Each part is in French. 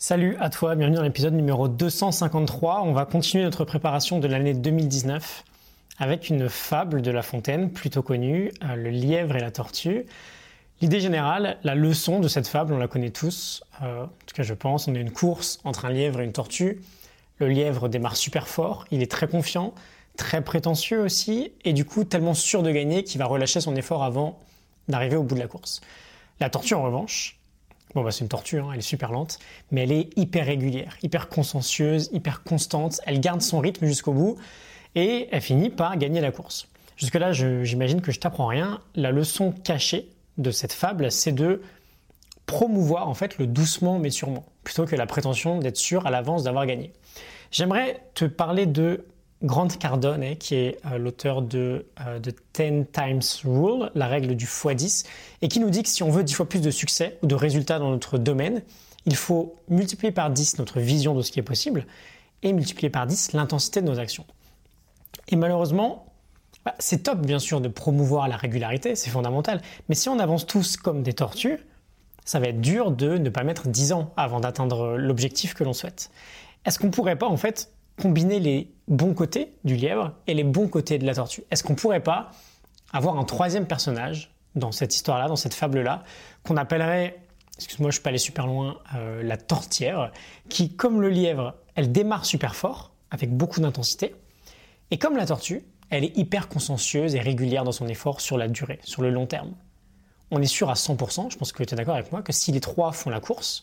Salut à toi, bienvenue dans l'épisode numéro 253. On va continuer notre préparation de l'année 2019 avec une fable de La Fontaine plutôt connue, euh, le lièvre et la tortue. L'idée générale, la leçon de cette fable, on la connaît tous, euh, en tout cas je pense, on a une course entre un lièvre et une tortue. Le lièvre démarre super fort, il est très confiant, très prétentieux aussi, et du coup tellement sûr de gagner qu'il va relâcher son effort avant d'arriver au bout de la course. La tortue en revanche, Bon, bah, c'est une tortue, hein, elle est super lente, mais elle est hyper régulière, hyper consciencieuse, hyper constante. Elle garde son rythme jusqu'au bout et elle finit par gagner la course. Jusque-là, j'imagine que je t'apprends rien. La leçon cachée de cette fable, c'est de promouvoir en fait le doucement mais sûrement, plutôt que la prétention d'être sûr à l'avance d'avoir gagné. J'aimerais te parler de Grant Cardone, qui est euh, l'auteur de, euh, de 10 Times Rule, la règle du x10, et qui nous dit que si on veut 10 fois plus de succès ou de résultats dans notre domaine, il faut multiplier par 10 notre vision de ce qui est possible et multiplier par 10 l'intensité de nos actions. Et malheureusement, bah, c'est top bien sûr de promouvoir la régularité, c'est fondamental, mais si on avance tous comme des tortues, ça va être dur de ne pas mettre 10 ans avant d'atteindre l'objectif que l'on souhaite. Est-ce qu'on pourrait pas en fait combiner les bons côtés du lièvre et les bons côtés de la tortue Est-ce qu'on pourrait pas avoir un troisième personnage dans cette histoire-là, dans cette fable-là, qu'on appellerait, excuse-moi, je suis pas allé super loin, euh, la tortière, qui, comme le lièvre, elle démarre super fort, avec beaucoup d'intensité, et comme la tortue, elle est hyper consciencieuse et régulière dans son effort sur la durée, sur le long terme. On est sûr à 100%, je pense que tu es d'accord avec moi, que si les trois font la course,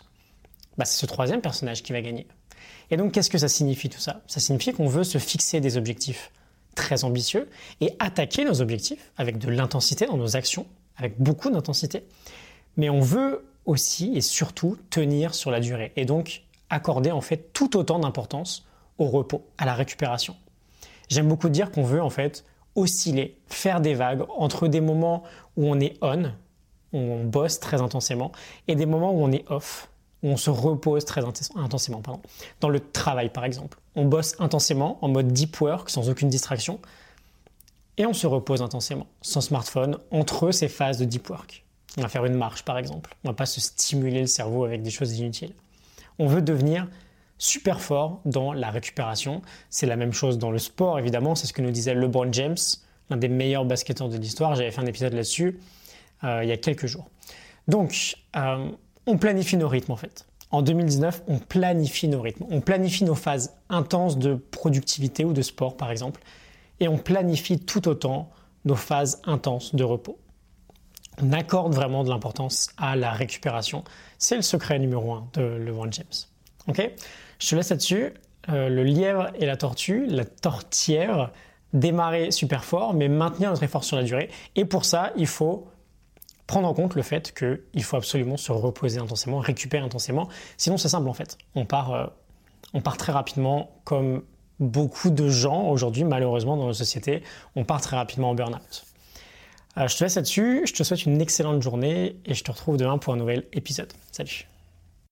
bah, c'est ce troisième personnage qui va gagner. Et donc, qu'est-ce que ça signifie tout ça? Ça signifie qu'on veut se fixer des objectifs très ambitieux et attaquer nos objectifs avec de l'intensité dans nos actions, avec beaucoup d'intensité. Mais on veut aussi et surtout tenir sur la durée et donc accorder en fait tout autant d'importance au repos, à la récupération. J'aime beaucoup dire qu'on veut en fait osciller, faire des vagues entre des moments où on est on, où on bosse très intensément, et des moments où on est off, on se repose très intensément. Pardon. Dans le travail, par exemple, on bosse intensément en mode deep work, sans aucune distraction, et on se repose intensément, sans smartphone, entre ces phases de deep work. On va faire une marche, par exemple. On va pas se stimuler le cerveau avec des choses inutiles. On veut devenir super fort dans la récupération. C'est la même chose dans le sport, évidemment. C'est ce que nous disait LeBron James, l'un des meilleurs basketteurs de l'histoire. J'avais fait un épisode là-dessus euh, il y a quelques jours. Donc, euh, on planifie nos rythmes en fait. En 2019, on planifie nos rythmes. On planifie nos phases intenses de productivité ou de sport par exemple. Et on planifie tout autant nos phases intenses de repos. On accorde vraiment de l'importance à la récupération. C'est le secret numéro un de LeBron James. Ok? Je te laisse là-dessus. Euh, le lièvre et la tortue, la tortière, démarrer super fort, mais maintenir notre effort sur la durée. Et pour ça, il faut prendre en compte le fait qu'il faut absolument se reposer intensément, récupérer intensément. Sinon, c'est simple en fait. On part, euh, on part très rapidement, comme beaucoup de gens aujourd'hui, malheureusement, dans nos sociétés, on part très rapidement en burn-out. Euh, je te laisse là-dessus, je te souhaite une excellente journée et je te retrouve demain pour un nouvel épisode. Salut